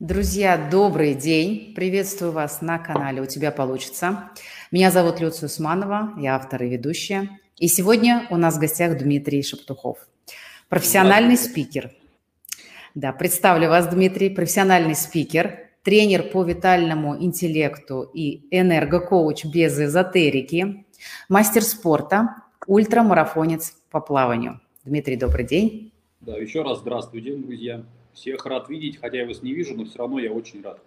Друзья, добрый день. Приветствую вас на канале «У тебя получится». Меня зовут Люция Усманова, я автор и ведущая. И сегодня у нас в гостях Дмитрий Шептухов, профессиональный спикер. Да, представлю вас, Дмитрий, профессиональный спикер, тренер по витальному интеллекту и энергокоуч без эзотерики, мастер спорта, ультрамарафонец по плаванию. Дмитрий, добрый день. Да, еще раз здравствуйте, друзья. Всех рад видеть, хотя я вас не вижу, но все равно я очень рад.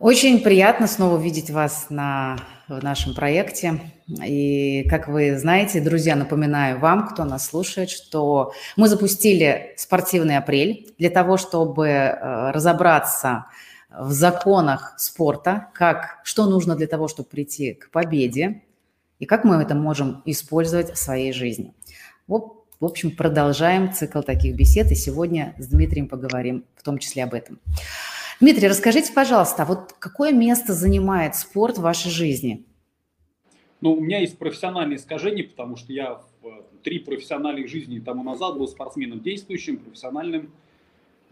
Очень приятно снова видеть вас на, в нашем проекте. И, как вы знаете, друзья, напоминаю вам, кто нас слушает, что мы запустили спортивный апрель для того, чтобы э, разобраться в законах спорта, как, что нужно для того, чтобы прийти к победе, и как мы это можем использовать в своей жизни. Вот в общем, продолжаем цикл таких бесед, и сегодня с Дмитрием поговорим в том числе об этом. Дмитрий, расскажите, пожалуйста, а вот какое место занимает спорт в вашей жизни? Ну, у меня есть профессиональные искажения, потому что я в три профессиональных жизни тому назад был спортсменом действующим, профессиональным.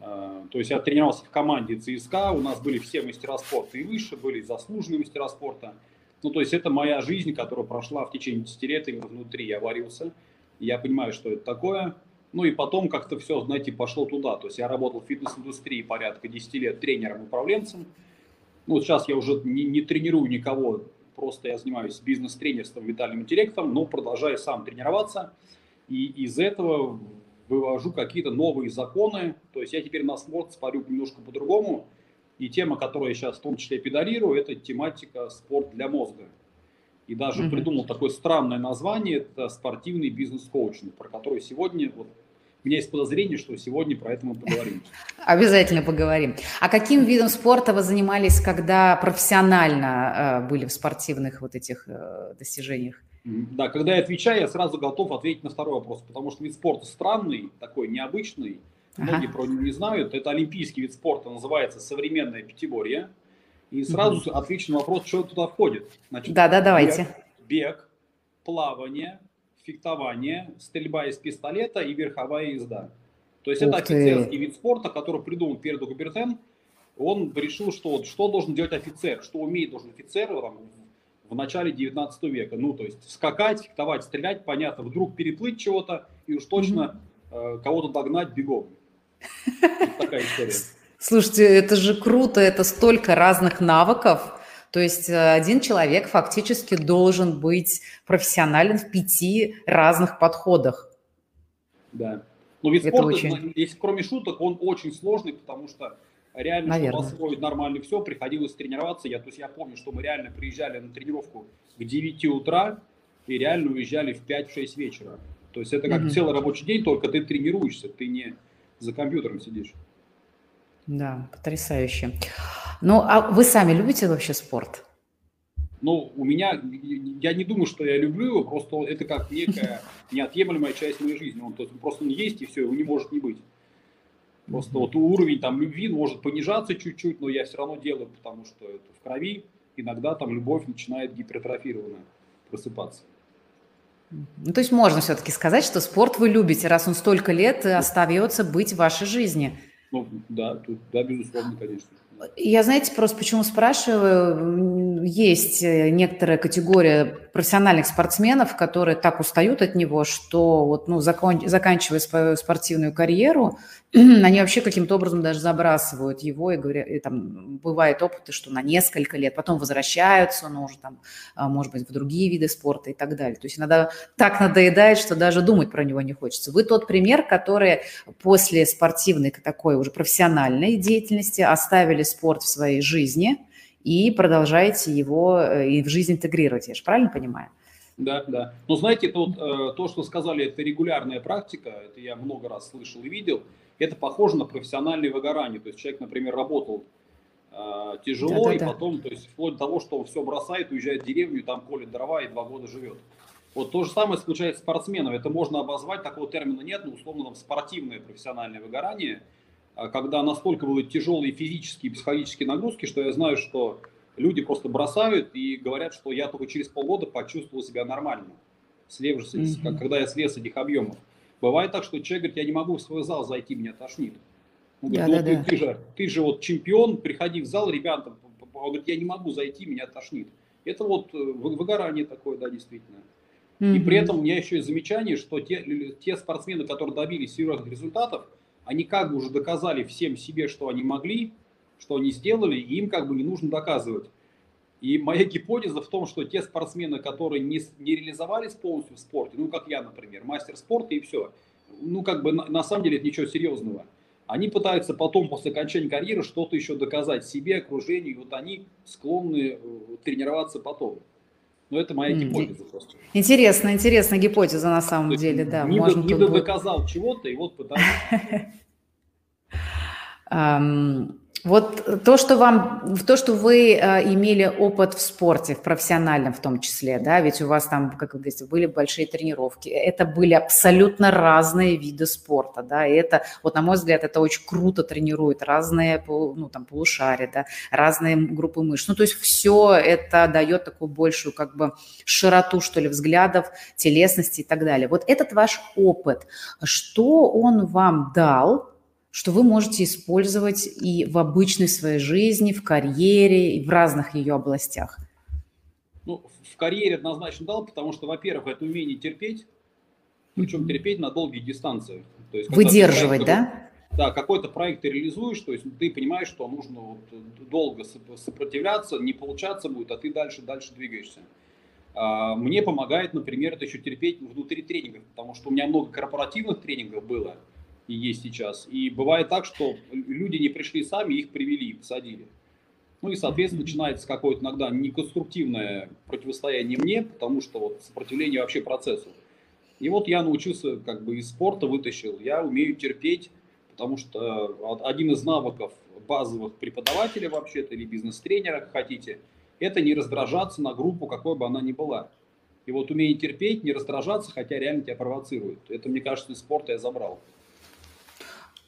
Э, то есть я тренировался в команде ЦСКА, у нас были все мастера спорта и выше, были заслуженные мастера спорта. Ну, то есть это моя жизнь, которая прошла в течение 10 лет, именно внутри я варился я понимаю, что это такое. Ну и потом как-то все, знаете, пошло туда. То есть я работал в фитнес-индустрии порядка 10 лет тренером-управленцем. Ну вот сейчас я уже не, не тренирую никого, просто я занимаюсь бизнес-тренерством, витальным интеллектом, но продолжаю сам тренироваться. И из этого вывожу какие-то новые законы. То есть я теперь на спорт смотрю немножко по-другому. И тема, которую я сейчас в том числе педалирую, это тематика спорт для мозга и даже mm-hmm. придумал такое странное название, это спортивный бизнес-коучинг, про который сегодня, вот, у меня есть подозрение, что сегодня про это мы поговорим. Обязательно поговорим. А каким видом спорта вы занимались, когда профессионально э, были в спортивных вот этих э, достижениях? Да, когда я отвечаю, я сразу готов ответить на второй вопрос, потому что вид спорта странный, такой необычный, многие ага. про него не знают. Это олимпийский вид спорта, называется современная пятиборье. И сразу угу. отвечу на вопрос, что туда входит. Значит, да, да, давайте. Бег, бег, плавание, фехтование, стрельба из пистолета и верховая езда. То есть Ух это офицерский ты. вид спорта, который придумал Пьер Кубертен. Он решил, что вот, что должен делать офицер, что умеет должен офицер там, в начале 19 века. Ну, то есть скакать, фехтовать, стрелять, понятно, вдруг переплыть чего-то и уж точно mm-hmm. э, кого-то догнать бегом. Такая история. Слушайте, это же круто, это столько разных навыков. То есть э, один человек фактически должен быть профессионален в пяти разных подходах. Да. Но вид спорта, очень... если кроме шуток, он очень сложный, потому что реально, Наверное. чтобы освоить нормально все, приходилось тренироваться. Я, то есть я помню, что мы реально приезжали на тренировку к 9 утра и реально уезжали в 5-6 вечера. То есть это как mm целый рабочий день, только ты тренируешься, ты не за компьютером сидишь. Да, потрясающе. Ну, а вы сами любите вообще спорт? Ну, у меня, я не думаю, что я люблю его, просто это как некая неотъемлемая часть моей жизни. Он, то есть, просто он есть, и все, его не может не быть. Просто вот уровень там любви может понижаться чуть-чуть, но я все равно делаю, потому что это в крови. Иногда там любовь начинает гипертрофированно просыпаться. Ну, то есть можно все-таки сказать, что спорт вы любите, раз он столько лет остается быть в вашей жизни. Ну, да, тут, да, безусловно, конечно. Я, знаете, просто почему спрашиваю, есть э, некоторая категория профессиональных спортсменов, которые так устают от него, что вот, ну, закон, заканчивая свою спортивную карьеру, они вообще каким-то образом даже забрасывают его и говорят, и там бывают опыты, что на несколько лет, потом возвращаются, но уже там, а, может быть, в другие виды спорта и так далее. То есть иногда так надоедает, что даже думать про него не хочется. Вы тот пример, который после спортивной такой уже профессиональной деятельности оставили спорт в своей жизни и продолжаете его э, и в жизнь интегрировать, я же правильно понимаю? Да, да. Но знаете, то, э, то, что сказали, это регулярная практика, это я много раз слышал и видел, это похоже на профессиональное выгорание. То есть человек, например, работал э, тяжело, да, да, и потом, то есть вплоть до того, что он все бросает, уезжает в деревню, там колет дрова и два года живет. Вот то же самое случается с спортсменом. Это можно обозвать, такого термина нет, но условно там спортивное профессиональное выгорание – когда настолько были тяжелые физические и психологические нагрузки, что я знаю, что люди просто бросают и говорят, что я только через полгода почувствовал себя нормально, слевшись, mm-hmm. когда я слез этих объемов. Бывает так, что человек говорит, я не могу в свой зал зайти, меня тошнит. Он говорит, да, ну, да, ты, да. Ты, же, ты же вот чемпион, приходи в зал, ребята, он говорит, я не могу зайти, меня тошнит. Это вот э, выгорание такое, да, действительно. Mm-hmm. И при этом у меня еще есть замечание, что те, те спортсмены, которые добились серьезных результатов, они как бы уже доказали всем себе, что они могли, что они сделали, и им как бы не нужно доказывать. И моя гипотеза в том, что те спортсмены, которые не, не реализовались полностью в спорте, ну как я, например, мастер спорта и все, ну как бы на, на самом деле это ничего серьезного. Они пытаются потом, после окончания карьеры, что-то еще доказать себе, окружению, и вот они склонны э, тренироваться потом. Но это моя гипотеза просто. Интересно, интересная гипотеза на самом То деле, да. Не, Можно не доказал будет... чего-то, и вот пытаюсь. Вот то, что вам, то, что вы э, имели опыт в спорте, в профессиональном в том числе, да, ведь у вас там, как вы говорите, были большие тренировки, это были абсолютно разные виды спорта, да, и это, вот на мой взгляд, это очень круто тренирует разные, ну, там, полушария, да, разные группы мышц, ну, то есть все это дает такую большую, как бы, широту, что ли, взглядов, телесности и так далее. Вот этот ваш опыт, что он вам дал, что вы можете использовать и в обычной своей жизни, в карьере, и в разных ее областях? Ну, в карьере однозначно дал, потому что, во-первых, это умение терпеть, причем терпеть на долгие дистанции. То есть, Выдерживать, да? Да, какой-то проект ты реализуешь, то есть ты понимаешь, что нужно вот долго сопротивляться, не получаться будет, а ты дальше, дальше двигаешься. А, мне помогает, например, это еще терпеть внутри тренингов, потому что у меня много корпоративных тренингов было – и есть сейчас. И бывает так, что люди не пришли сами, их привели, посадили. Ну и, соответственно, начинается какое-то иногда неконструктивное противостояние мне, потому что вот сопротивление вообще процессу. И вот я научился, как бы из спорта вытащил, я умею терпеть, потому что один из навыков базовых преподавателя вообще-то, или бизнес-тренера, как хотите, это не раздражаться на группу, какой бы она ни была. И вот умение терпеть, не раздражаться, хотя реально тебя провоцирует. Это, мне кажется, из спорта я забрал.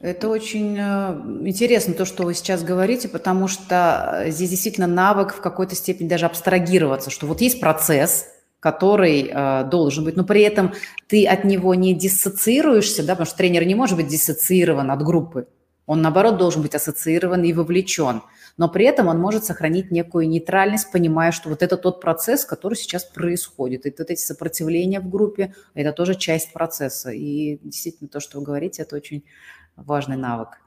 Это очень э, интересно то, что вы сейчас говорите, потому что э, здесь действительно навык в какой-то степени даже абстрагироваться, что вот есть процесс, который э, должен быть, но при этом ты от него не диссоциируешься, да, потому что тренер не может быть диссоциирован от группы. Он, наоборот, должен быть ассоциирован и вовлечен. Но при этом он может сохранить некую нейтральность, понимая, что вот это тот процесс, который сейчас происходит. И вот эти сопротивления в группе – это тоже часть процесса. И действительно то, что вы говорите, это очень важный навык.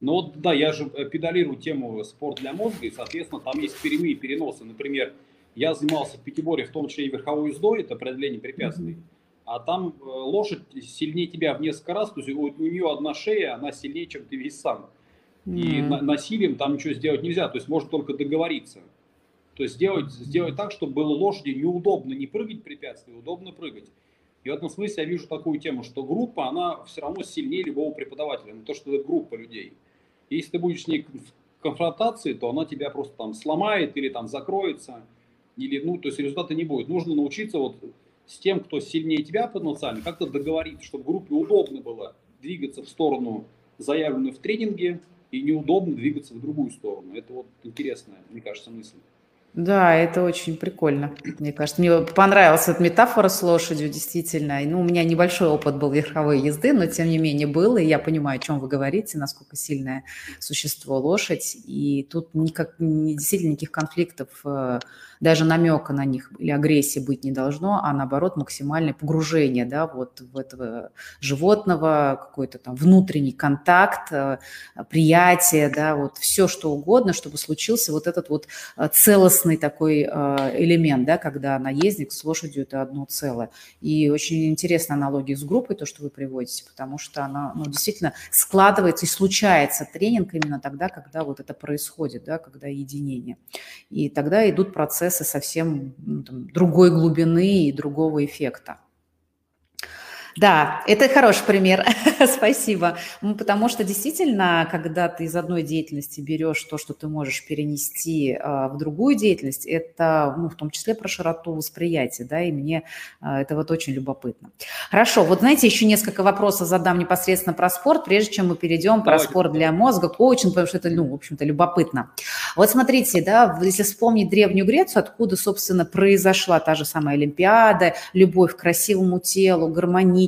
Ну вот, да, я же э, педалирую тему спорт для мозга, и, соответственно, там есть прямые переносы. Например, я занимался в пятиборе, в том числе и верховой ездой, это преодоление препятствий. Mm-hmm. А там э, лошадь сильнее тебя в несколько раз, то есть у, у нее одна шея, она сильнее, чем ты весь сам. Mm-hmm. И на, насилием там ничего сделать нельзя, то есть можно только договориться. То есть сделать, сделать так, чтобы было лошади неудобно не прыгать препятствия, удобно прыгать. И в этом смысле я вижу такую тему, что группа, она все равно сильнее любого преподавателя, но то, что это группа людей. И если ты будешь с ней в конфронтации, то она тебя просто там сломает или там закроется, или, ну, то есть результата не будет. Нужно научиться вот с тем, кто сильнее тебя потенциально, как-то договориться, чтобы группе удобно было двигаться в сторону, заявленную в тренинге, и неудобно двигаться в другую сторону. Это вот интересная, мне кажется, мысль. Да, это очень прикольно. Мне кажется, мне понравилась эта метафора с лошадью, действительно. Ну, у меня небольшой опыт был верховой езды, но тем не менее был, и я понимаю, о чем вы говорите, насколько сильное существо лошадь. И тут никак, действительно никаких конфликтов э, даже намека на них или агрессии быть не должно, а наоборот максимальное погружение да, вот в этого животного, какой-то там внутренний контакт, э, приятие, да, вот все что угодно, чтобы случился вот этот вот э, целостный такой э, элемент, да, когда наездник с лошадью это одно целое. И очень интересная аналогия с группой, то, что вы приводите, потому что она ну, действительно складывается и случается тренинг именно тогда, когда вот это происходит, да, когда единение. И тогда идут процессы совсем ну, там, другой глубины и другого эффекта. Да, это хороший пример, спасибо. Ну, потому что действительно, когда ты из одной деятельности берешь то, что ты можешь перенести а, в другую деятельность, это ну, в том числе про широту восприятия, да, и мне а, это вот очень любопытно. Хорошо, вот знаете, еще несколько вопросов задам непосредственно про спорт, прежде чем мы перейдем про спорт для мозга, коучинг, потому что это, ну, в общем-то, любопытно. Вот смотрите, да, если вспомнить Древнюю Грецию, откуда, собственно, произошла та же самая Олимпиада, любовь к красивому телу,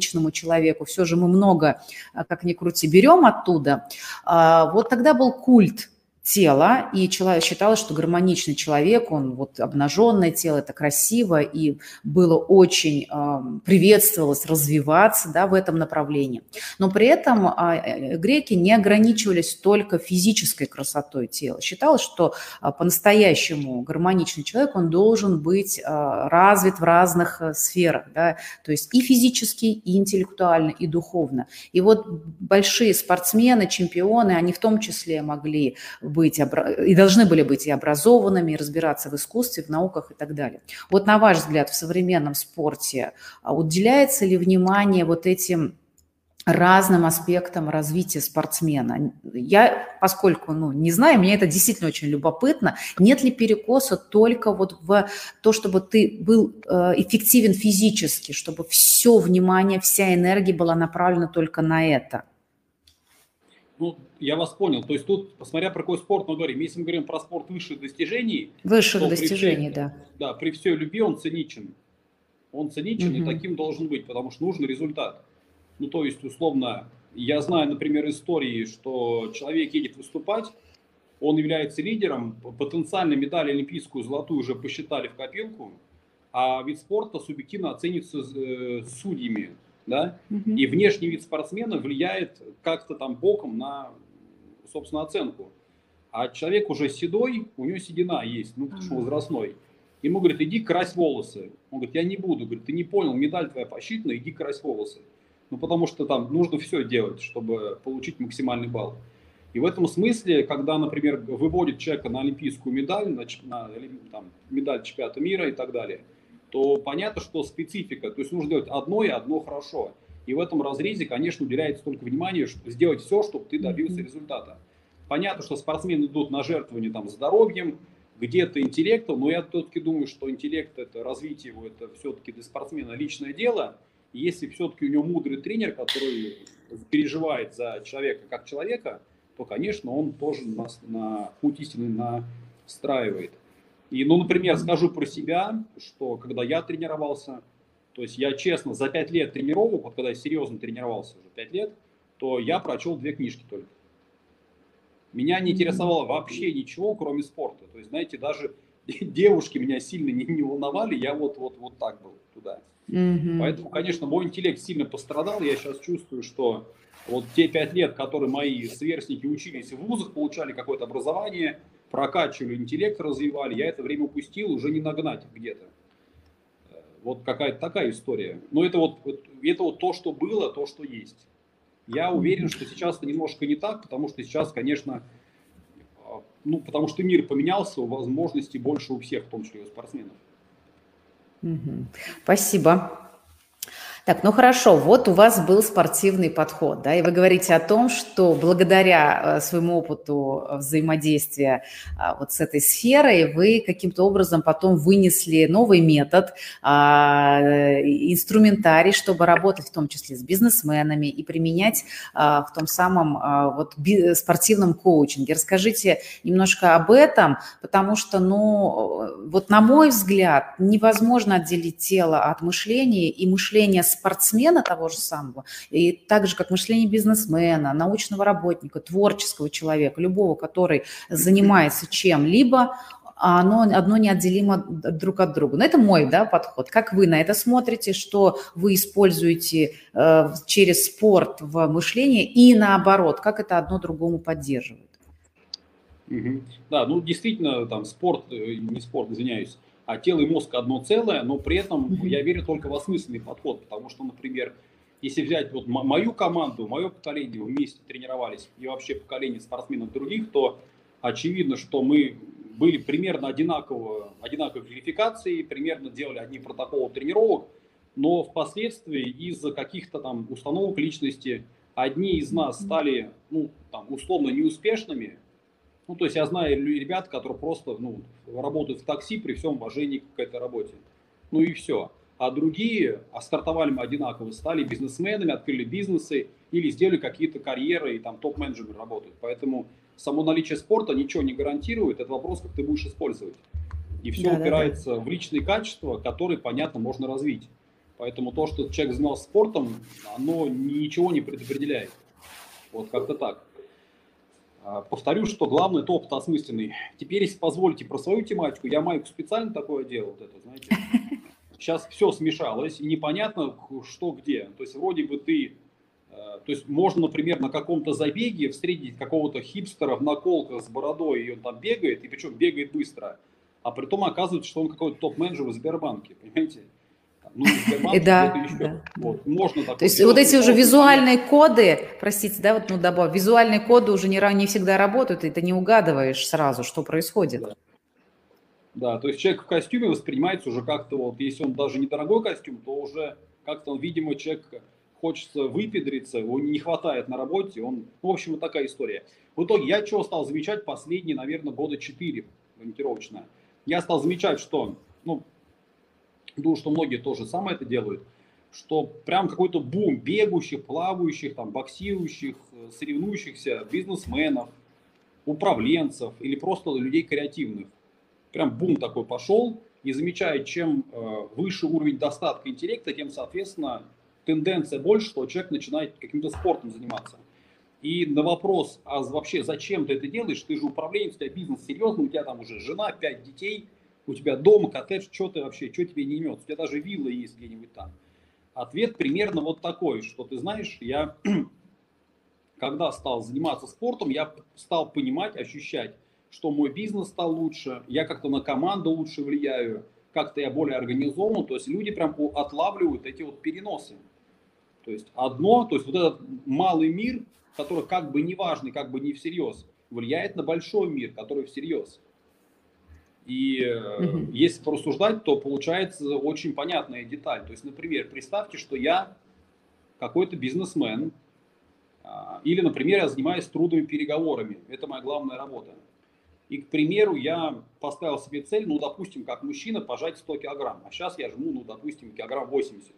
гармоничному человеку, все же мы много, а, как ни крути, берем оттуда. А, вот тогда был культ тела, и человек считалось, что гармоничный человек, он вот обнаженное тело, это красиво, и было очень э, приветствовалось развиваться да, в этом направлении. Но при этом э, греки не ограничивались только физической красотой тела. Считалось, что э, по-настоящему гармоничный человек, он должен быть э, развит в разных э, сферах, да, то есть и физически, и интеллектуально, и духовно. И вот большие спортсмены, чемпионы, они в том числе могли быть и должны были быть и образованными, и разбираться в искусстве, в науках и так далее. Вот на ваш взгляд, в современном спорте а, уделяется ли внимание вот этим разным аспектам развития спортсмена. Я, поскольку ну, не знаю, мне это действительно очень любопытно, нет ли перекоса только вот в то, чтобы ты был э, эффективен физически, чтобы все внимание, вся энергия была направлена только на это? Ну, я вас понял. То есть тут, посмотря про какой спорт мы говорим, если мы говорим про спорт высших достижений... Высших достижений, всей, да. Да, при всей любви он циничен. Он циничен угу. и таким должен быть, потому что нужен результат. Ну, то есть, условно, я знаю, например, истории, что человек едет выступать, он является лидером, потенциально медаль олимпийскую золотую уже посчитали в копилку, а вид спорта субъективно оценится э, судьями да, угу. и внешний вид спортсмена влияет как-то там боком на, собственно, оценку. А человек уже седой, у него седина есть, ну, потому что возрастной. Ему говорят, иди крась волосы. Он говорит, я не буду. Говорит, ты не понял, медаль твоя посчитана, иди крась волосы. Ну, потому что там нужно все делать, чтобы получить максимальный балл. И в этом смысле, когда, например, выводит человека на олимпийскую медаль, на, на там, медаль чемпионата мира и так далее – то понятно, что специфика, то есть нужно делать одно и одно хорошо. И в этом разрезе, конечно, уделяется только внимание, чтобы сделать все, чтобы ты добился результата. Понятно, что спортсмены идут на жертвование там здоровьем, где-то интеллектом, но я все-таки думаю, что интеллект, это развитие его, это все-таки для спортсмена личное дело. И если все-таки у него мудрый тренер, который переживает за человека как человека, то, конечно, он тоже нас на путь истины настраивает. И, ну, например, скажу про себя, что когда я тренировался, то есть я честно за пять лет тренировок, вот когда я серьезно тренировался уже пять лет, то я прочел две книжки только. Меня не интересовало вообще ничего, кроме спорта. То есть, знаете, даже девушки меня сильно не, не волновали, я вот, вот, вот так был туда. Mm-hmm. Поэтому, конечно, мой интеллект сильно пострадал. Я сейчас чувствую, что вот те пять лет, которые мои сверстники учились в вузах, получали какое-то образование, прокачивали интеллект, развивали, я это время упустил, уже не нагнать где-то. Вот какая-то такая история. Но это вот, это вот то, что было, то, что есть. Я уверен, что сейчас это немножко не так, потому что сейчас, конечно, а, ну, потому что мир поменялся, возможностей больше у всех, в том числе и у спортсменов. Спасибо. Так, ну хорошо, вот у вас был спортивный подход, да, и вы говорите о том, что благодаря э, своему опыту взаимодействия а, вот с этой сферой вы каким-то образом потом вынесли новый метод, а, инструментарий, чтобы работать в том числе с бизнесменами и применять а, в том самом вот спортивном коучинге. Расскажите немножко об этом, потому что, ну, вот на мой взгляд, невозможно отделить тело от мышления и мышление спортсмена того же самого, и так же, как мышление бизнесмена, научного работника, творческого человека, любого, который занимается чем-либо, оно одно неотделимо друг от друга. Но это мой да, подход. Как вы на это смотрите, что вы используете э, через спорт в мышлении и наоборот, как это одно другому поддерживает? Угу. Да, ну действительно, там спорт, э, не спорт, извиняюсь, а тело и мозг одно целое, но при этом я верю только в осмысленный подход, потому что, например, если взять вот мою команду, мое поколение вместе тренировались и вообще поколение спортсменов других, то очевидно, что мы были примерно одинаково, одинаковой квалификации, примерно делали одни протоколы тренировок, но впоследствии из-за каких-то там установок личности одни из нас стали, ну, там, условно неуспешными, ну, то есть я знаю ребят, которые просто ну, работают в такси при всем уважении к этой работе. Ну и все. А другие, а стартовали мы одинаково, стали бизнесменами, открыли бизнесы или сделали какие-то карьеры и там топ-менеджеры работают. Поэтому само наличие спорта ничего не гарантирует, это вопрос, как ты будешь использовать. И все да, упирается да, да. в личные качества, которые, понятно, можно развить. Поэтому то, что человек занимался спортом, оно ничего не предопределяет. Вот как-то так. А, повторю, что главный это опыт осмысленный. Теперь, если позволите, про свою тематику, я майку специально такое делал, вот это, знаете. Сейчас все смешалось, и непонятно, что где. То есть, вроде бы ты э, то есть можно, например, на каком-то забеге встретить какого-то хипстера в наколках с бородой, и он там бегает, и причем бегает быстро. А при том оказывается, что он какой-то топ-менеджер в Сбербанке, понимаете? Ну, да, да. Вот, можно То есть вот эти уже визуальные коды, простите, да, вот ну добавь, визуальные коды уже не, не всегда работают, и ты не угадываешь сразу, что происходит. Да. да, то есть человек в костюме воспринимается уже как-то вот, если он даже недорогой костюм, то уже как-то он, видимо, человек хочется выпедриться, его не хватает на работе, он, ну, в общем, вот такая история. В итоге я чего стал замечать последние, наверное, года 4 ориентировочно. Я стал замечать, что, ну, думаю, что многие тоже самое это делают, что прям какой-то бум бегущих, плавающих, там, боксирующих, э, соревнующихся бизнесменов, управленцев или просто людей креативных. Прям бум такой пошел, и замечает, чем э, выше уровень достатка интеллекта, тем, соответственно, тенденция больше, что человек начинает каким-то спортом заниматься. И на вопрос, а вообще зачем ты это делаешь, ты же управленец, у тебя бизнес серьезный, у тебя там уже жена, пять детей – у тебя дома коттедж, что ты вообще, что тебе не имется, у тебя даже вилла есть где-нибудь там. Ответ примерно вот такой, что ты знаешь, я когда стал заниматься спортом, я стал понимать, ощущать, что мой бизнес стал лучше, я как-то на команду лучше влияю, как-то я более организован, то есть люди прям отлавливают эти вот переносы. То есть одно, то есть вот этот малый мир, который как бы не важный, как бы не всерьез, влияет на большой мир, который всерьез. И угу. если порассуждать, то получается очень понятная деталь. То есть, например, представьте, что я какой-то бизнесмен, а, или, например, я занимаюсь трудовыми переговорами. Это моя главная работа. И, к примеру, я поставил себе цель, ну, допустим, как мужчина, пожать 100 килограмм. А сейчас я жму, ну, допустим, килограмм 80.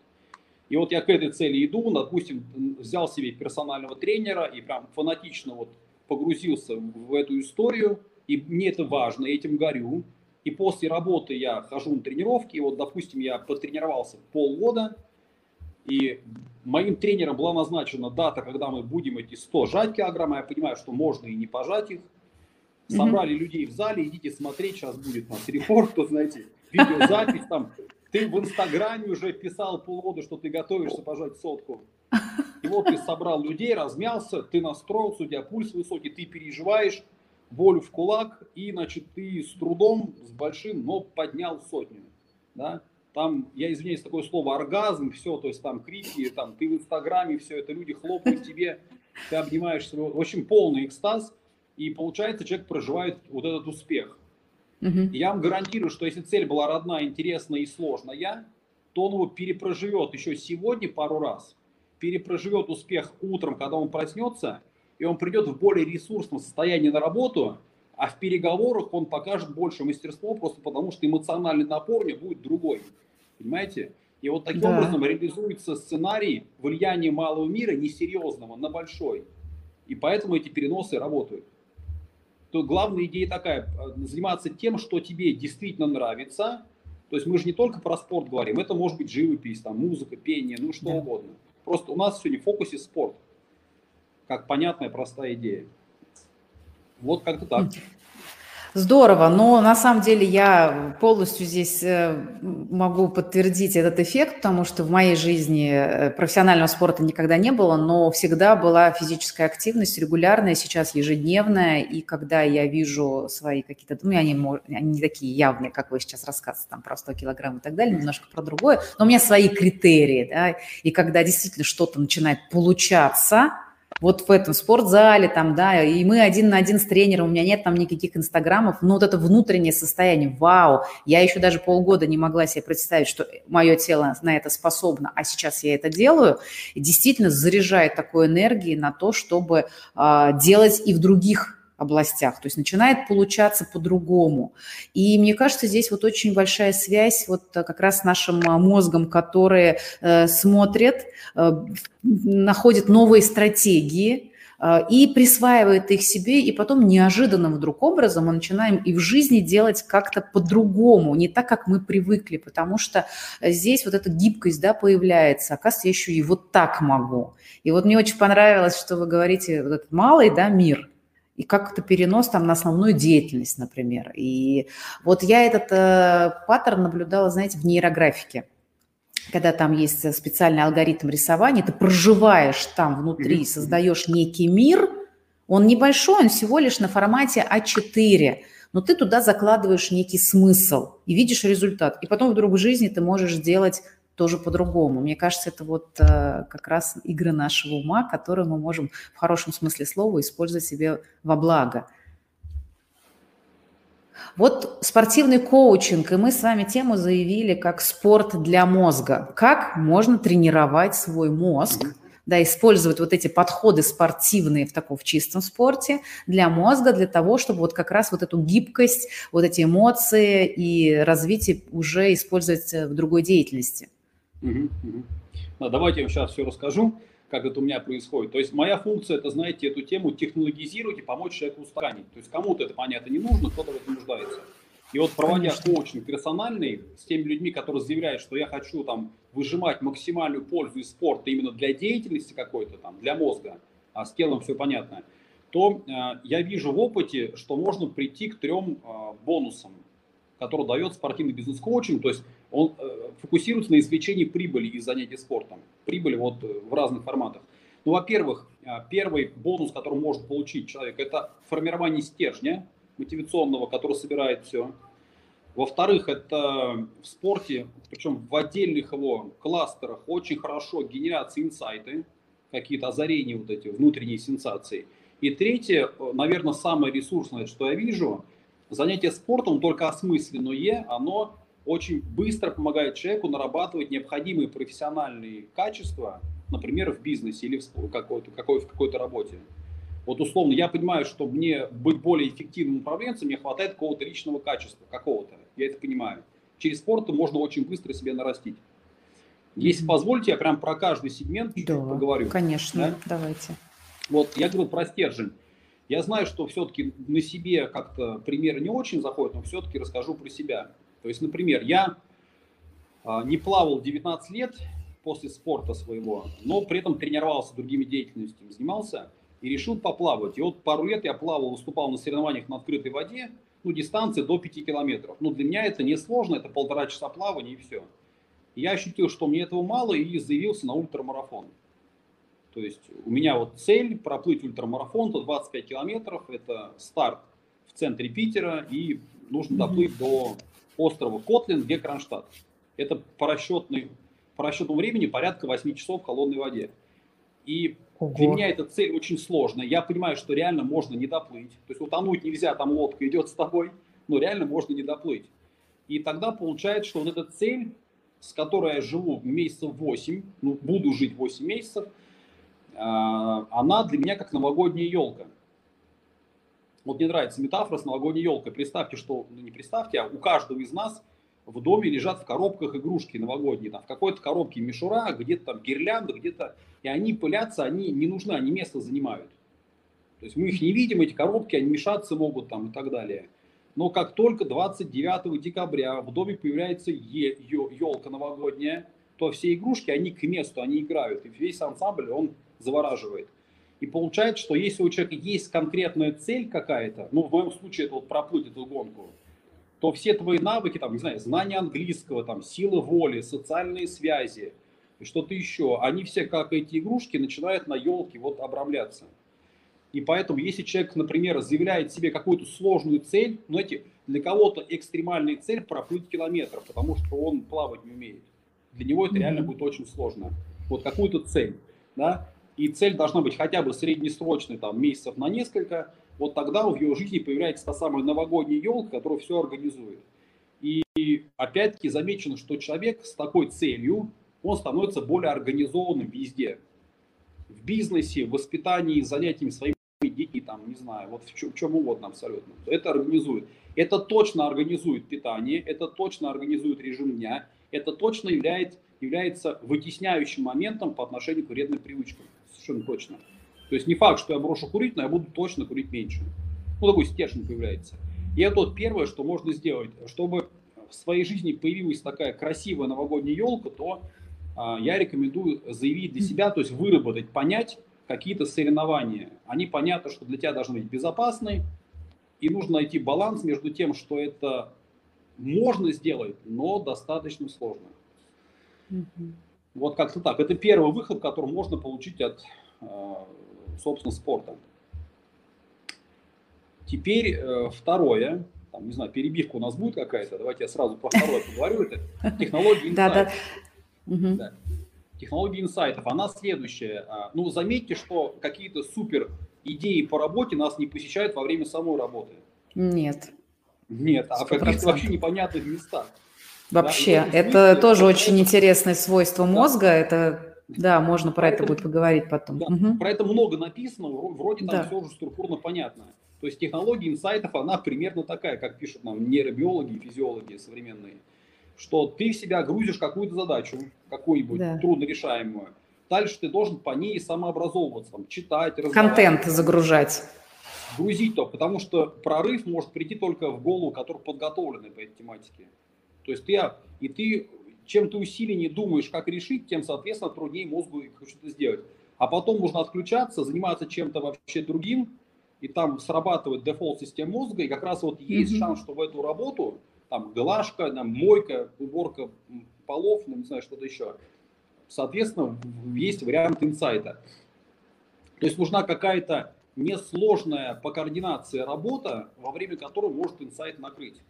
И вот я к этой цели иду, допустим, взял себе персонального тренера и прям фанатично вот погрузился в эту историю – и мне это важно, я этим горю. И после работы я хожу на тренировки, и вот, допустим, я потренировался полгода, и моим тренером была назначена дата, когда мы будем эти 100 жать килограмма, я понимаю, что можно и не пожать их. Собрали mm-hmm. людей в зале, идите смотреть, сейчас будет нас репорт, то знаете, видеозапись там. Ты в Инстаграме уже писал полгода, что ты готовишься пожать сотку. И вот ты собрал людей, размялся, ты настроился, у тебя пульс высокий, ты переживаешь, волю в кулак, и, значит, ты с трудом, с большим, но поднял сотню, да, там, я извиняюсь, такое слово оргазм, все, то есть там крики, там, ты в Инстаграме, все это, люди хлопают тебе, ты обнимаешь свой, в общем, полный экстаз, и получается, человек проживает вот этот успех. Uh-huh. я вам гарантирую, что если цель была родная, интересная и сложная, то он его перепроживет еще сегодня пару раз, перепроживет успех утром, когда он проснется – и он придет в более ресурсном состоянии на работу, а в переговорах он покажет больше мастерство, просто потому что эмоциональный напор у него будет другой. Понимаете? И вот таким да. образом реализуется сценарий влияния малого мира несерьезного на большой. И поэтому эти переносы работают. То главная идея такая, э, заниматься тем, что тебе действительно нравится. То есть мы же не только про спорт говорим, это может быть живопись, там, музыка, пение, ну что да. угодно. Просто у нас сегодня в фокусе спорт как понятная, простая идея. Вот как-то так. Здорово, но на самом деле я полностью здесь э, могу подтвердить этот эффект, потому что в моей жизни э, профессионального спорта никогда не было, но всегда была физическая активность регулярная, сейчас ежедневная, и когда я вижу свои какие-то, ну, они, они не такие явные, как вы сейчас рассказываете, там, про 100 килограмм и так далее, немножко про другое, но у меня свои критерии, да, и когда действительно что-то начинает получаться, вот в этом спортзале, там, да, и мы один на один с тренером, у меня нет там никаких инстаграмов, но вот это внутреннее состояние, вау, я еще даже полгода не могла себе представить, что мое тело на это способно, а сейчас я это делаю, действительно заряжает такой энергией на то, чтобы э, делать и в других областях. То есть начинает получаться по-другому. И мне кажется, здесь вот очень большая связь вот э, как раз с нашим э, мозгом, который э, смотрит, э, находит новые стратегии, э, и присваивает их себе, и потом неожиданным вдруг образом мы начинаем и в жизни делать как-то по-другому, не так, как мы привыкли, потому что здесь вот эта гибкость да, появляется, оказывается, я еще и вот так могу. И вот мне очень понравилось, что вы говорите, вот этот малый да, мир – и как это перенос там на основную деятельность, например. И вот я этот э, паттерн наблюдала, знаете, в нейрографике. Когда там есть специальный алгоритм рисования, ты проживаешь там внутри, создаешь некий мир, он небольшой, он всего лишь на формате А4, но ты туда закладываешь некий смысл и видишь результат. И потом вдруг в жизни ты можешь сделать тоже по-другому. Мне кажется, это вот э, как раз игры нашего ума, которые мы можем в хорошем смысле слова использовать себе во благо. Вот спортивный коучинг, и мы с вами тему заявили как спорт для мозга. Как можно тренировать свой мозг, да, использовать вот эти подходы спортивные в таком в чистом спорте для мозга, для того, чтобы вот как раз вот эту гибкость, вот эти эмоции и развитие уже использовать в другой деятельности. Угу, угу. Да, давайте я вам сейчас все расскажу, как это у меня происходит. То есть моя функция, это, знаете, эту тему технологизировать и помочь человеку устранить. То есть кому-то это понятно не нужно, кто-то в этом нуждается. И вот проводя Конечно. коучинг персональный с теми людьми, которые заявляют, что я хочу там выжимать максимальную пользу из спорта именно для деятельности какой-то там, для мозга, а с телом все понятно, то э, я вижу в опыте, что можно прийти к трем э, бонусам, которые дает спортивный бизнес-коучинг. То есть он э, фокусируется на извлечении прибыли из занятий спортом. Прибыли вот э, в разных форматах. Ну, во-первых, э, первый бонус, который может получить человек, это формирование стержня мотивационного, который собирает все. Во-вторых, это в спорте, причем в отдельных его кластерах, очень хорошо генерация инсайты, какие-то озарения, вот эти внутренние сенсации. И третье, наверное, самое ресурсное, что я вижу, занятие спортом, только осмысленное, оно очень быстро помогает человеку нарабатывать необходимые профессиональные качества, например, в бизнесе или в какой-то, какой, в какой-то работе. Вот условно, я понимаю, что мне быть более эффективным управленцем, мне хватает какого-то личного качества, какого-то. Я это понимаю. Через спорт можно очень быстро себе нарастить. Если позволите, я прям про каждый сегмент да, поговорю. Конечно, да? давайте. Вот я говорю про стержень. Я знаю, что все-таки на себе как-то пример не очень заходит, но все-таки расскажу про себя. То есть, например, я а, не плавал 19 лет после спорта своего, но при этом тренировался другими деятельностями, занимался и решил поплавать. И вот пару лет я плавал, выступал на соревнованиях на открытой воде, ну, дистанции до 5 километров. Ну, для меня это не сложно, это полтора часа плавания и все. я ощутил, что мне этого мало и заявился на ультрамарафон. То есть у меня вот цель проплыть ультрамарафон, то 25 километров, это старт в центре Питера и нужно доплыть до острова Котлин, где Кронштадт. Это по, расчетной, по расчетному времени порядка 8 часов в холодной воде. И Ого. для меня эта цель очень сложная. Я понимаю, что реально можно не доплыть. То есть утонуть нельзя, там лодка идет с тобой, но реально можно не доплыть. И тогда получается, что вот эта цель, с которой я живу месяцев 8, ну, буду жить 8 месяцев, а, она для меня как новогодняя елка. Вот мне нравится метафора с новогодней елкой. Представьте, что, ну не представьте, а у каждого из нас в доме лежат в коробках игрушки новогодние. Там, в какой-то коробке мишура, где-то там гирлянда, где-то... И они пылятся, они не нужны, они место занимают. То есть мы их не видим, эти коробки, они мешаться могут там и так далее. Но как только 29 декабря в доме появляется елка новогодняя, то все игрушки, они к месту, они играют. И весь ансамбль, он завораживает. И получается, что если у человека есть конкретная цель какая-то, ну, в моем случае это вот проплыть эту гонку, то все твои навыки, там, не знаю, знание английского, там, сила воли, социальные связи, что-то еще, они все, как эти игрушки, начинают на елке вот обрамляться. И поэтому, если человек, например, заявляет себе какую-то сложную цель, ну, эти, для кого-то экстремальная цель проплыть километр, потому что он плавать не умеет. Для него это реально будет очень сложно. Вот какую-то цель, да, и цель должна быть хотя бы среднесрочной, там, месяцев на несколько, вот тогда в его жизни появляется та самая новогодняя елка, которая все организует. И опять-таки замечено, что человек с такой целью, он становится более организованным везде. В бизнесе, в воспитании, занятиями своими детьми, там, не знаю, вот в чем, в чем угодно абсолютно. Это организует. Это точно организует питание, это точно организует режим дня, это точно является, является вытесняющим моментом по отношению к вредным привычкам совершенно точно. То есть не факт, что я брошу курить, но я буду точно курить меньше. Ну, такой стержень появляется. И это вот первое, что можно сделать. Чтобы в своей жизни появилась такая красивая новогодняя елка, то а, я рекомендую заявить для себя, то есть выработать, понять какие-то соревнования. Они понятно, что для тебя должны быть безопасны, и нужно найти баланс между тем, что это можно сделать, но достаточно сложно. Mm-hmm. Вот как-то так. Это первый выход, который можно получить от, а, собственно, спорта. Теперь э, второе, там, не знаю, перебивка у нас будет какая-то, давайте я сразу про второе поговорю, это технология инсайтов. Да. Технология инсайтов, она следующая. А, ну, заметьте, что какие-то супер идеи по работе нас не посещают во время самой работы. Нет. Нет, а в каких-то вообще непонятных местах. Вообще, да, это тоже очень интересное свойство мозга, да. это да, можно про, про это, это будет поговорить потом. Да, угу. Про это много написано, вроде там да. все уже структурно понятно. То есть технология инсайтов, она примерно такая, как пишут нам нейробиологи и физиологи современные, что ты в себя грузишь какую-то задачу, какую-нибудь да. труднорешаемую, дальше ты должен по ней самообразовываться, там, читать, Контент загружать. Грузить то, потому что прорыв может прийти только в голову, который подготовлены по этой тематике. То есть ты, и ты, чем ты усиленнее думаешь, как решить, тем, соответственно, труднее мозгу что-то сделать. А потом можно отключаться, заниматься чем-то вообще другим, и там срабатывает дефолт систем мозга, и как раз вот есть mm-hmm. шанс, что в эту работу, там, глажка, там, мойка, уборка полов, ну, не знаю, что-то еще, соответственно, есть вариант инсайта. То есть нужна какая-то несложная по координации работа, во время которой может инсайт накрыть.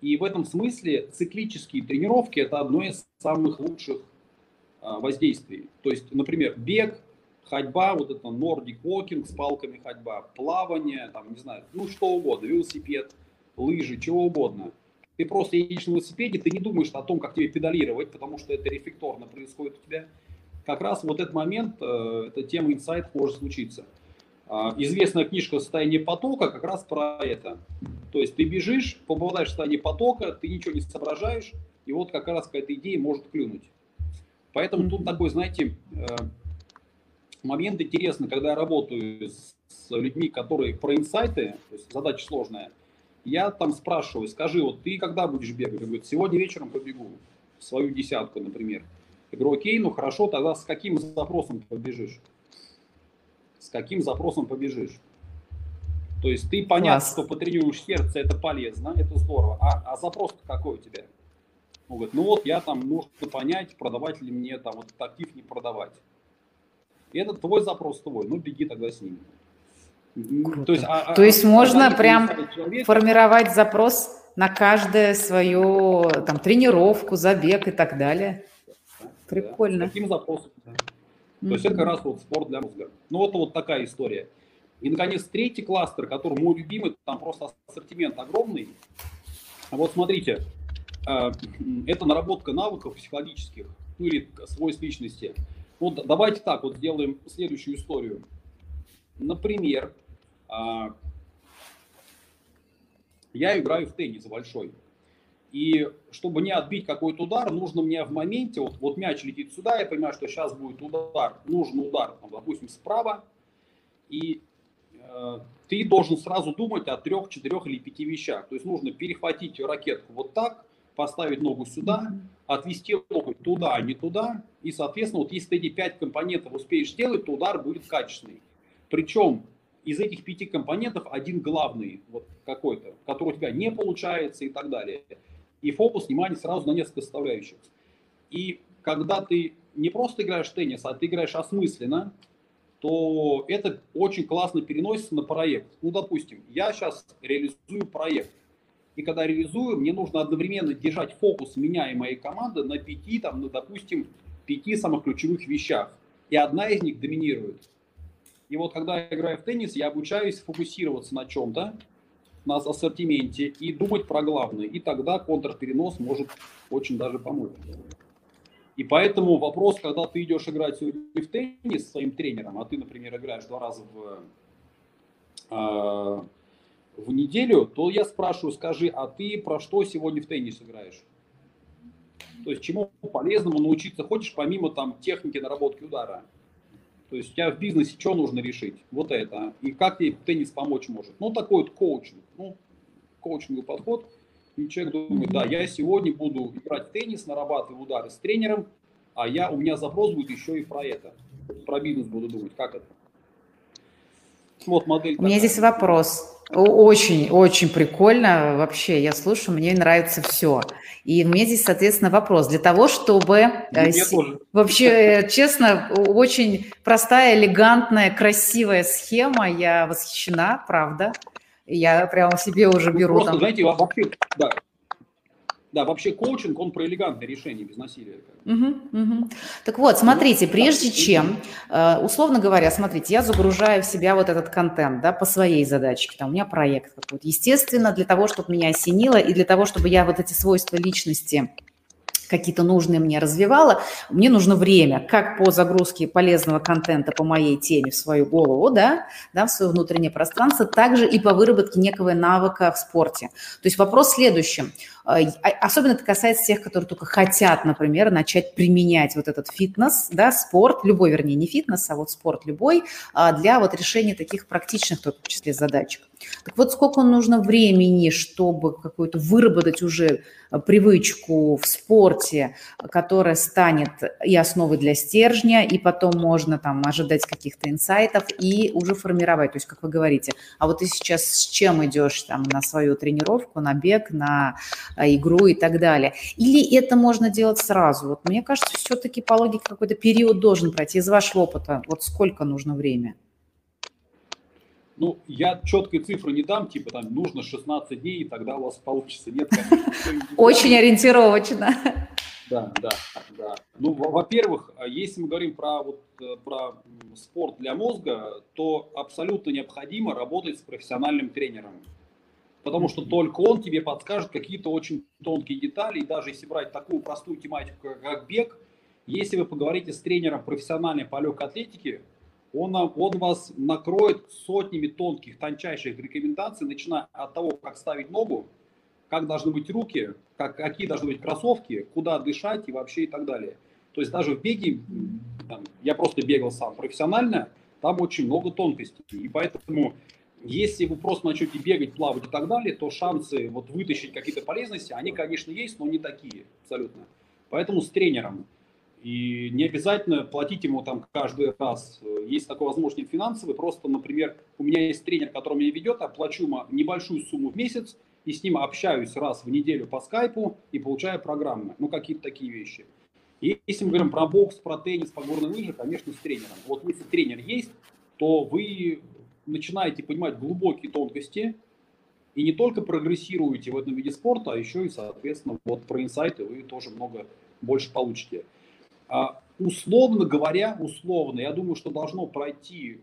И в этом смысле циклические тренировки – это одно из самых лучших а, воздействий. То есть, например, бег, ходьба, вот это нордик walking с палками ходьба, плавание, там, не знаю, ну что угодно, велосипед, лыжи, чего угодно. Ты просто едешь на велосипеде, ты не думаешь о том, как тебе педалировать, потому что это рефлекторно происходит у тебя. Как раз вот этот момент, э, эта тема инсайт может случиться. Э, известная книжка «Состояние потока» как раз про это. То есть ты бежишь, попадаешь в состояние потока, ты ничего не соображаешь, и вот как раз какая-то идея может клюнуть. Поэтому тут такой, знаете, э, момент интересный, когда я работаю с людьми, которые про инсайты, то есть задача сложная, я там спрашиваю, скажи, вот ты когда будешь бегать? Он говорит, сегодня вечером побегу, свою десятку, например. Я говорю, окей, ну хорошо, тогда с каким запросом побежишь? С каким запросом побежишь? То есть ты понятно, что потренируешь сердце, это полезно, это здорово. А, а запрос какой у тебя? Он говорит, ну вот я там нужно понять, продавать ли мне там вот актив, не продавать. И это твой запрос твой, ну беги тогда с ним. Круто. То есть, а, а То есть а, можно прям человека... формировать запрос на каждое свою там, тренировку, забег и так далее. Прикольно. Да, таким запросом. Да. То есть это как раз вот спорт для мозга. Ну вот, вот такая история. И, наконец, третий кластер, который мой любимый, там просто ассортимент огромный. Вот смотрите, э, это наработка навыков психологических, ну или свойств личности. Вот давайте так вот сделаем следующую историю. Например, а, я играю в теннис большой. И чтобы не отбить какой-то удар, нужно мне в моменте, вот, вот мяч летит сюда, я понимаю, что сейчас будет удар, нужен удар, там, допустим, справа, и э, ты должен сразу думать о трех, четырех или пяти вещах. То есть нужно перехватить ракетку вот так, поставить ногу сюда, отвести ногу туда, а не туда. И, соответственно, вот если ты эти пять компонентов успеешь сделать, то удар будет качественный. Причем из этих пяти компонентов один главный вот какой-то, который у тебя не получается и так далее. И фокус внимания сразу на несколько составляющих. И когда ты не просто играешь в теннис, а ты играешь осмысленно, то это очень классно переносится на проект. Ну, допустим, я сейчас реализую проект. И когда реализую, мне нужно одновременно держать фокус меня и моей команды на пяти, там, на, допустим, пяти самых ключевых вещах. И одна из них доминирует. И вот когда я играю в теннис, я обучаюсь фокусироваться на чем-то, на ассортименте и думать про главное. И тогда контрперенос может очень даже помочь. И поэтому вопрос, когда ты идешь играть сегодня в теннис с своим тренером, а ты, например, играешь два раза в, а, в неделю, то я спрашиваю, скажи, а ты про что сегодня в теннис играешь? То есть чему полезному научиться хочешь, помимо там техники наработки удара? То есть у тебя в бизнесе что нужно решить? Вот это. И как тебе теннис помочь может? Ну, такой вот коучинг. Ну, коучинговый подход. И человек думает, да, я сегодня буду играть в теннис, нарабатывать удары с тренером, а я, у меня запрос будет еще и про это. Про бизнес буду думать, как это. Вот модель. У меня здесь вопрос. Очень, очень прикольно вообще. Я слушаю, мне нравится все. И у меня здесь, соответственно, вопрос. Для того, чтобы... Э, с... Вообще, э, честно, очень простая, элегантная, красивая схема. Я восхищена, правда. Я прямо себе уже ну, беру Просто, там... знаете, вообще, да, да, вообще коучинг, он про элегантное решение без насилия. Угу, угу. Так вот, смотрите, прежде чем, э, условно говоря, смотрите, я загружаю в себя вот этот контент, да, по своей задачке, там у меня проект какой-то. Естественно, для того, чтобы меня осенило и для того, чтобы я вот эти свойства личности какие-то нужные мне развивала, мне нужно время, как по загрузке полезного контента по моей теме в свою голову, да, да, в свое внутреннее пространство, также и по выработке некого навыка в спорте. То есть вопрос в следующем. А, особенно это касается тех, которые только хотят, например, начать применять вот этот фитнес, да, спорт, любой, вернее, не фитнес, а вот спорт любой, а, для вот решения таких практичных, в том числе, задачек. Так вот, сколько нужно времени, чтобы какую-то выработать уже э, привычку в спорте, которая станет и основой для стержня, и потом можно там ожидать каких-то инсайтов и уже формировать. То есть, как вы говорите, а вот ты сейчас с чем идешь там на свою тренировку, на бег, на э, игру и так далее. Или это можно делать сразу? Вот мне кажется, все-таки по логике какой-то период должен пройти из вашего опыта. Вот сколько нужно времени? Ну, я четкой цифры не дам, типа там нужно 16 дней, и тогда у вас получится. Нет, конечно. Очень ориентировочно. Да, да, да. Ну, во-первых, если мы говорим про, вот, э, про спорт для мозга, то абсолютно необходимо работать с профессиональным тренером. Потому что только он тебе подскажет какие-то очень тонкие детали. И даже если брать такую простую тематику, как бег, если вы поговорите с тренером профессиональной по легкой атлетике, он, он вас накроет сотнями тонких, тончайших рекомендаций, начиная от того, как ставить ногу, как должны быть руки, как, какие должны быть кроссовки, куда дышать и вообще и так далее. То есть даже в беге, там, я просто бегал сам профессионально, там очень много тонкостей. И поэтому, если вы просто начнете бегать, плавать и так далее, то шансы вот вытащить какие-то полезности, они, конечно, есть, но не такие абсолютно. Поэтому с тренером. И не обязательно платить ему там каждый раз. Есть такая возможность финансовая. Просто, например, у меня есть тренер, который меня ведет, оплачу ему небольшую сумму в месяц, и с ним общаюсь раз в неделю по скайпу и получаю программы. Ну, какие-то такие вещи. И если мы говорим про бокс, про теннис, по горной лыжи, конечно, с тренером. Вот если тренер есть, то вы начинаете понимать глубокие тонкости, и не только прогрессируете в этом виде спорта, а еще и, соответственно, вот про инсайты вы тоже много больше получите. А, условно говоря, условно, я думаю, что должно пройти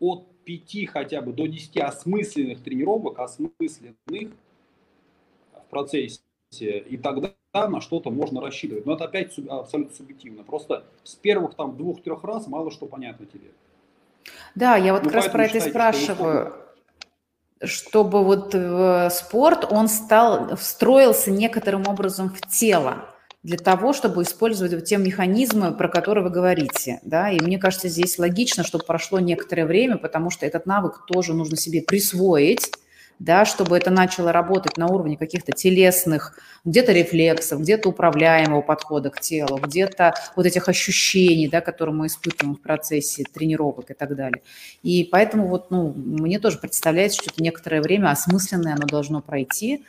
от 5 хотя бы до 10 осмысленных тренировок, осмысленных в процессе, и тогда на что-то можно рассчитывать. Но это опять абсолютно субъективно. Просто с первых там двух-трех раз мало что понятно тебе. Да, я вот ну, как раз про это и спрашиваю чтобы вот э, спорт, он стал, встроился некоторым образом в тело для того, чтобы использовать те механизмы, про которые вы говорите. Да? И мне кажется, здесь логично, чтобы прошло некоторое время, потому что этот навык тоже нужно себе присвоить, да, чтобы это начало работать на уровне каких-то телесных, где-то рефлексов, где-то управляемого подхода к телу, где-то вот этих ощущений, да, которые мы испытываем в процессе тренировок и так далее. И поэтому вот, ну, мне тоже представляется, что это некоторое время осмысленное оно должно пройти,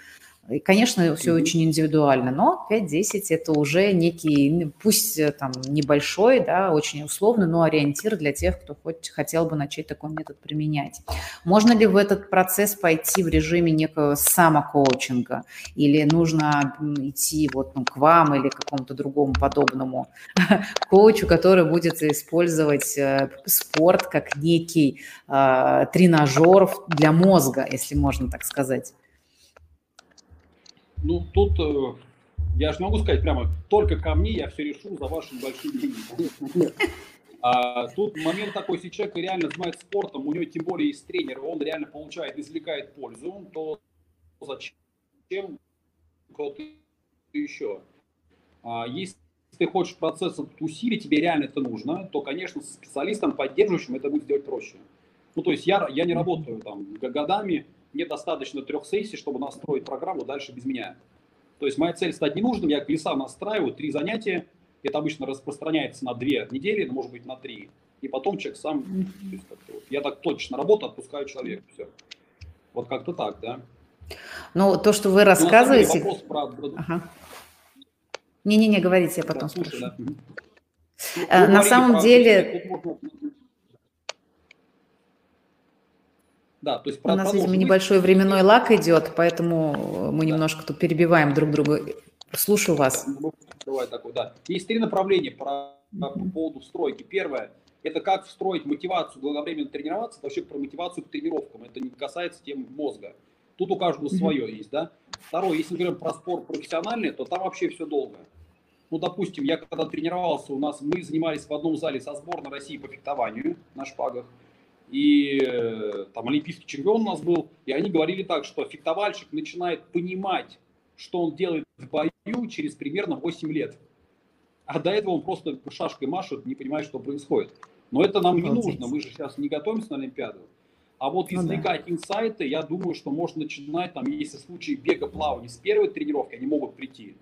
и, конечно, все очень индивидуально, но 5-10 это уже некий, пусть э, там небольшой, да, очень условный, но ориентир для тех, кто хоть хотел бы начать такой метод применять. Можно ли в этот процесс пойти в режиме некого самокоучинга? Или нужно идти вот ну, к вам или к какому-то другому подобному коучу, который будет использовать э, спорт как некий э, тренажер для мозга, если можно так сказать? Ну, тут э, я же могу сказать прямо, только ко мне я все решу за ваши большие деньги. А, тут момент такой, если человек реально занимается спортом, у него тем более есть тренер, он реально получает, извлекает пользу, то зачем кто-то еще? А, есть ты хочешь процесс усилить, тебе реально это нужно, то, конечно, с специалистом, поддерживающим, это будет сделать проще. Ну, то есть я, я не работаю там годами, мне достаточно трех сессий, чтобы настроить программу дальше без меня. То есть моя цель стать ненужным, я леса настраиваю, три занятия, это обычно распространяется на две недели, может быть на три. И потом человек сам, есть, вот, я так точно работаю, отпускаю человека, все. Вот как-то так, да. Ну, то, что вы ну, рассказываете... Ну, про... ага. Не-не-не, говорите, я потом да, спрошу. Да. Ну, на самом деле... Да, то есть У нас, видимо, небольшой временной лак идет, поэтому мы да. немножко тут перебиваем друг друга. Слушаю вас. Да. Есть три направления по, по поводу стройки. Первое – это как встроить мотивацию долговременно тренироваться, вообще про мотивацию к тренировкам. Это не касается тем мозга. Тут у каждого свое есть, да. Второе, если мы говорим про спорт профессиональный, то там вообще все долго. Ну, допустим, я когда тренировался, у нас мы занимались в одном зале со сборной России по фехтованию на шпагах и э, там олимпийский чемпион у нас был, и они говорили так, что фехтовальщик начинает понимать, что он делает в бою через примерно 8 лет. А до этого он просто шашкой машет, не понимает, что происходит. Но это нам не нужно, мы же сейчас не готовимся на Олимпиаду. А вот ну, извлекать да. инсайты, я думаю, что можно начинать, там, если в случае бега, плавания с первой тренировки, они могут прийти.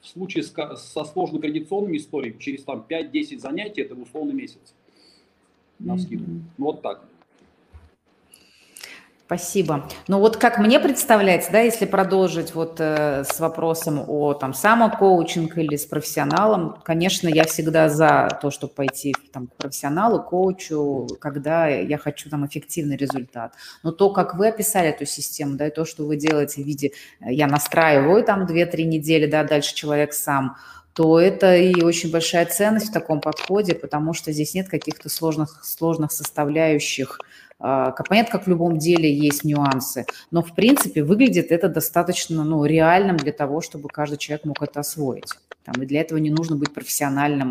В случае с, со сложно координационными историями, через там 5-10 занятий, это условно месяц. На скидку. Mm-hmm. Вот так. Спасибо. Ну вот как мне представляется, да, если продолжить вот э, с вопросом о там самокоучинг или с профессионалом, конечно, я всегда за то, чтобы пойти там, к профессионалу, коучу, когда я хочу там эффективный результат. Но то, как вы описали эту систему, да, и то, что вы делаете в виде, э, я настраиваю там 2-3 недели, да, дальше человек сам, то это и очень большая ценность в таком подходе, потому что здесь нет каких-то сложных, сложных составляющих, а, понятно, как в любом деле есть нюансы, но в принципе выглядит это достаточно ну, реальным для того, чтобы каждый человек мог это освоить. Там, и для этого не нужно быть профессиональным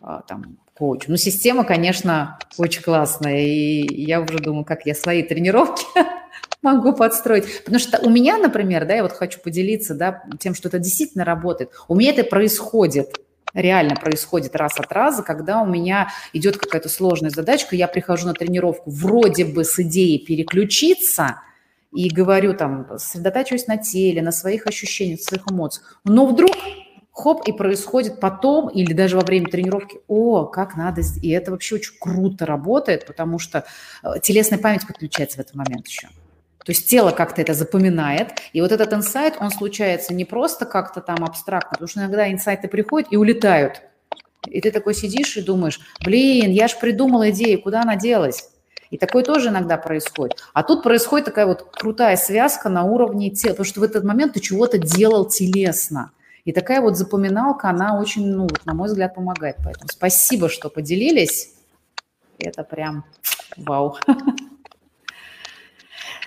а, там, коучем. Ну, система, конечно, очень классная, и я уже думаю, как я свои тренировки могу подстроить. Потому что у меня, например, да, я вот хочу поделиться да, тем, что это действительно работает. У меня это происходит реально происходит раз от раза, когда у меня идет какая-то сложная задачка, я прихожу на тренировку вроде бы с идеей переключиться и говорю там, сосредотачиваюсь на теле, на своих ощущениях, своих эмоциях, но вдруг хоп, и происходит потом или даже во время тренировки, о, как надо, и это вообще очень круто работает, потому что э, телесная память подключается в этот момент еще. То есть тело как-то это запоминает, и вот этот инсайт, он случается не просто как-то там абстрактно, потому что иногда инсайты приходят и улетают. И ты такой сидишь и думаешь, блин, я же придумала идею, куда она делась? И такое тоже иногда происходит. А тут происходит такая вот крутая связка на уровне тела, потому что в этот момент ты чего-то делал телесно. И такая вот запоминалка, она очень, ну, на мой взгляд, помогает. Поэтому спасибо, что поделились. Это прям вау.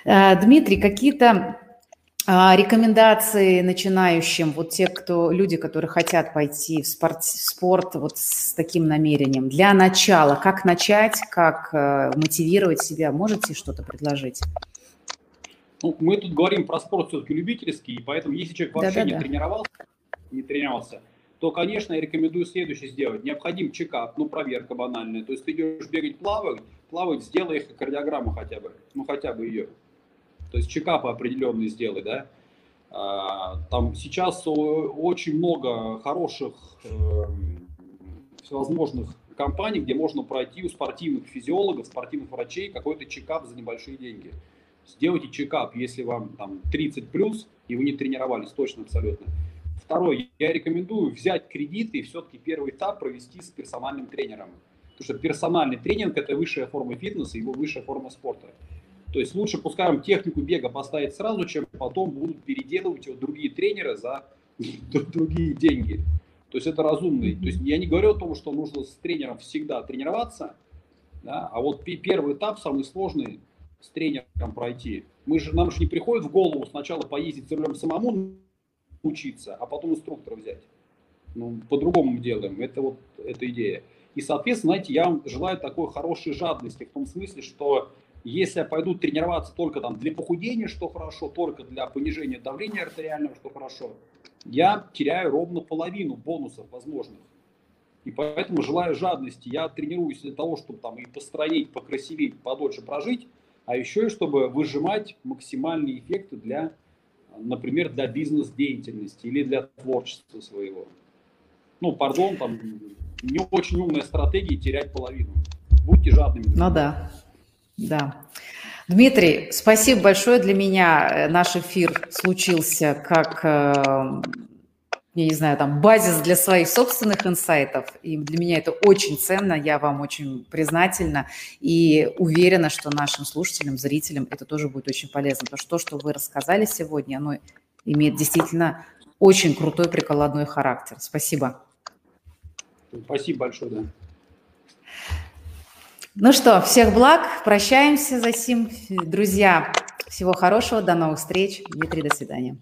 Э, Дмитрий, какие-то а, рекомендации начинающим, вот те, кто, люди, которые хотят пойти в спорт, в спорт вот с таким намерением, для начала, как начать, как э, мотивировать себя, можете что-то предложить? Ну, мы тут говорим про спорт все-таки любительский, и поэтому если человек вообще да, да, не тренировался, не тренировался, то, конечно, я рекомендую следующее сделать. Необходим чекап, ну, проверка банальная. То есть ты идешь бегать, плавать, плавать, сделай их кардиограмму хотя бы, ну, хотя бы ее то есть чекапы определенные сделай, да. А, там сейчас очень много хороших эм, всевозможных компаний, где можно пройти у спортивных физиологов, спортивных врачей какой-то чекап за небольшие деньги. Сделайте чекап, если вам там 30 плюс, и вы не тренировались, точно абсолютно. Второе, я рекомендую взять кредиты и все-таки первый этап провести с персональным тренером. Потому что персональный тренинг – это высшая форма фитнеса, его высшая форма спорта. То есть лучше пускай технику бега поставить сразу, чем потом будут переделывать его другие тренеры за другие деньги. То есть это разумный. То есть я не говорю о том, что нужно с тренером всегда тренироваться, да, а вот первый этап самый сложный с тренером пройти. Мы же, нам же не приходит в голову сначала поездить за рулем самому учиться, а потом инструктора взять. Ну, по-другому мы делаем. Это вот эта идея. И, соответственно, знаете, я вам желаю такой хорошей жадности в том смысле, что если я пойду тренироваться только там для похудения, что хорошо, только для понижения давления артериального, что хорошо, я теряю ровно половину бонусов возможных. И поэтому желаю жадности. Я тренируюсь для того, чтобы там и построить, покрасивее, подольше прожить, а еще и чтобы выжимать максимальные эффекты для, например, для бизнес-деятельности или для творчества своего. Ну, пардон, там не очень умная стратегия терять половину. Будьте жадными. Ну да, да. Дмитрий, спасибо большое. Для меня э, наш эфир случился как э, я не знаю, там, базис для своих собственных инсайтов. И для меня это очень ценно, я вам очень признательна и уверена, что нашим слушателям, зрителям это тоже будет очень полезно. Потому что то, что вы рассказали сегодня, оно имеет действительно очень крутой прикладной характер. Спасибо. Спасибо большое, да. Ну что, всех благ, прощаемся за сим. Друзья, всего хорошего, до новых встреч. Дмитрий, до свидания.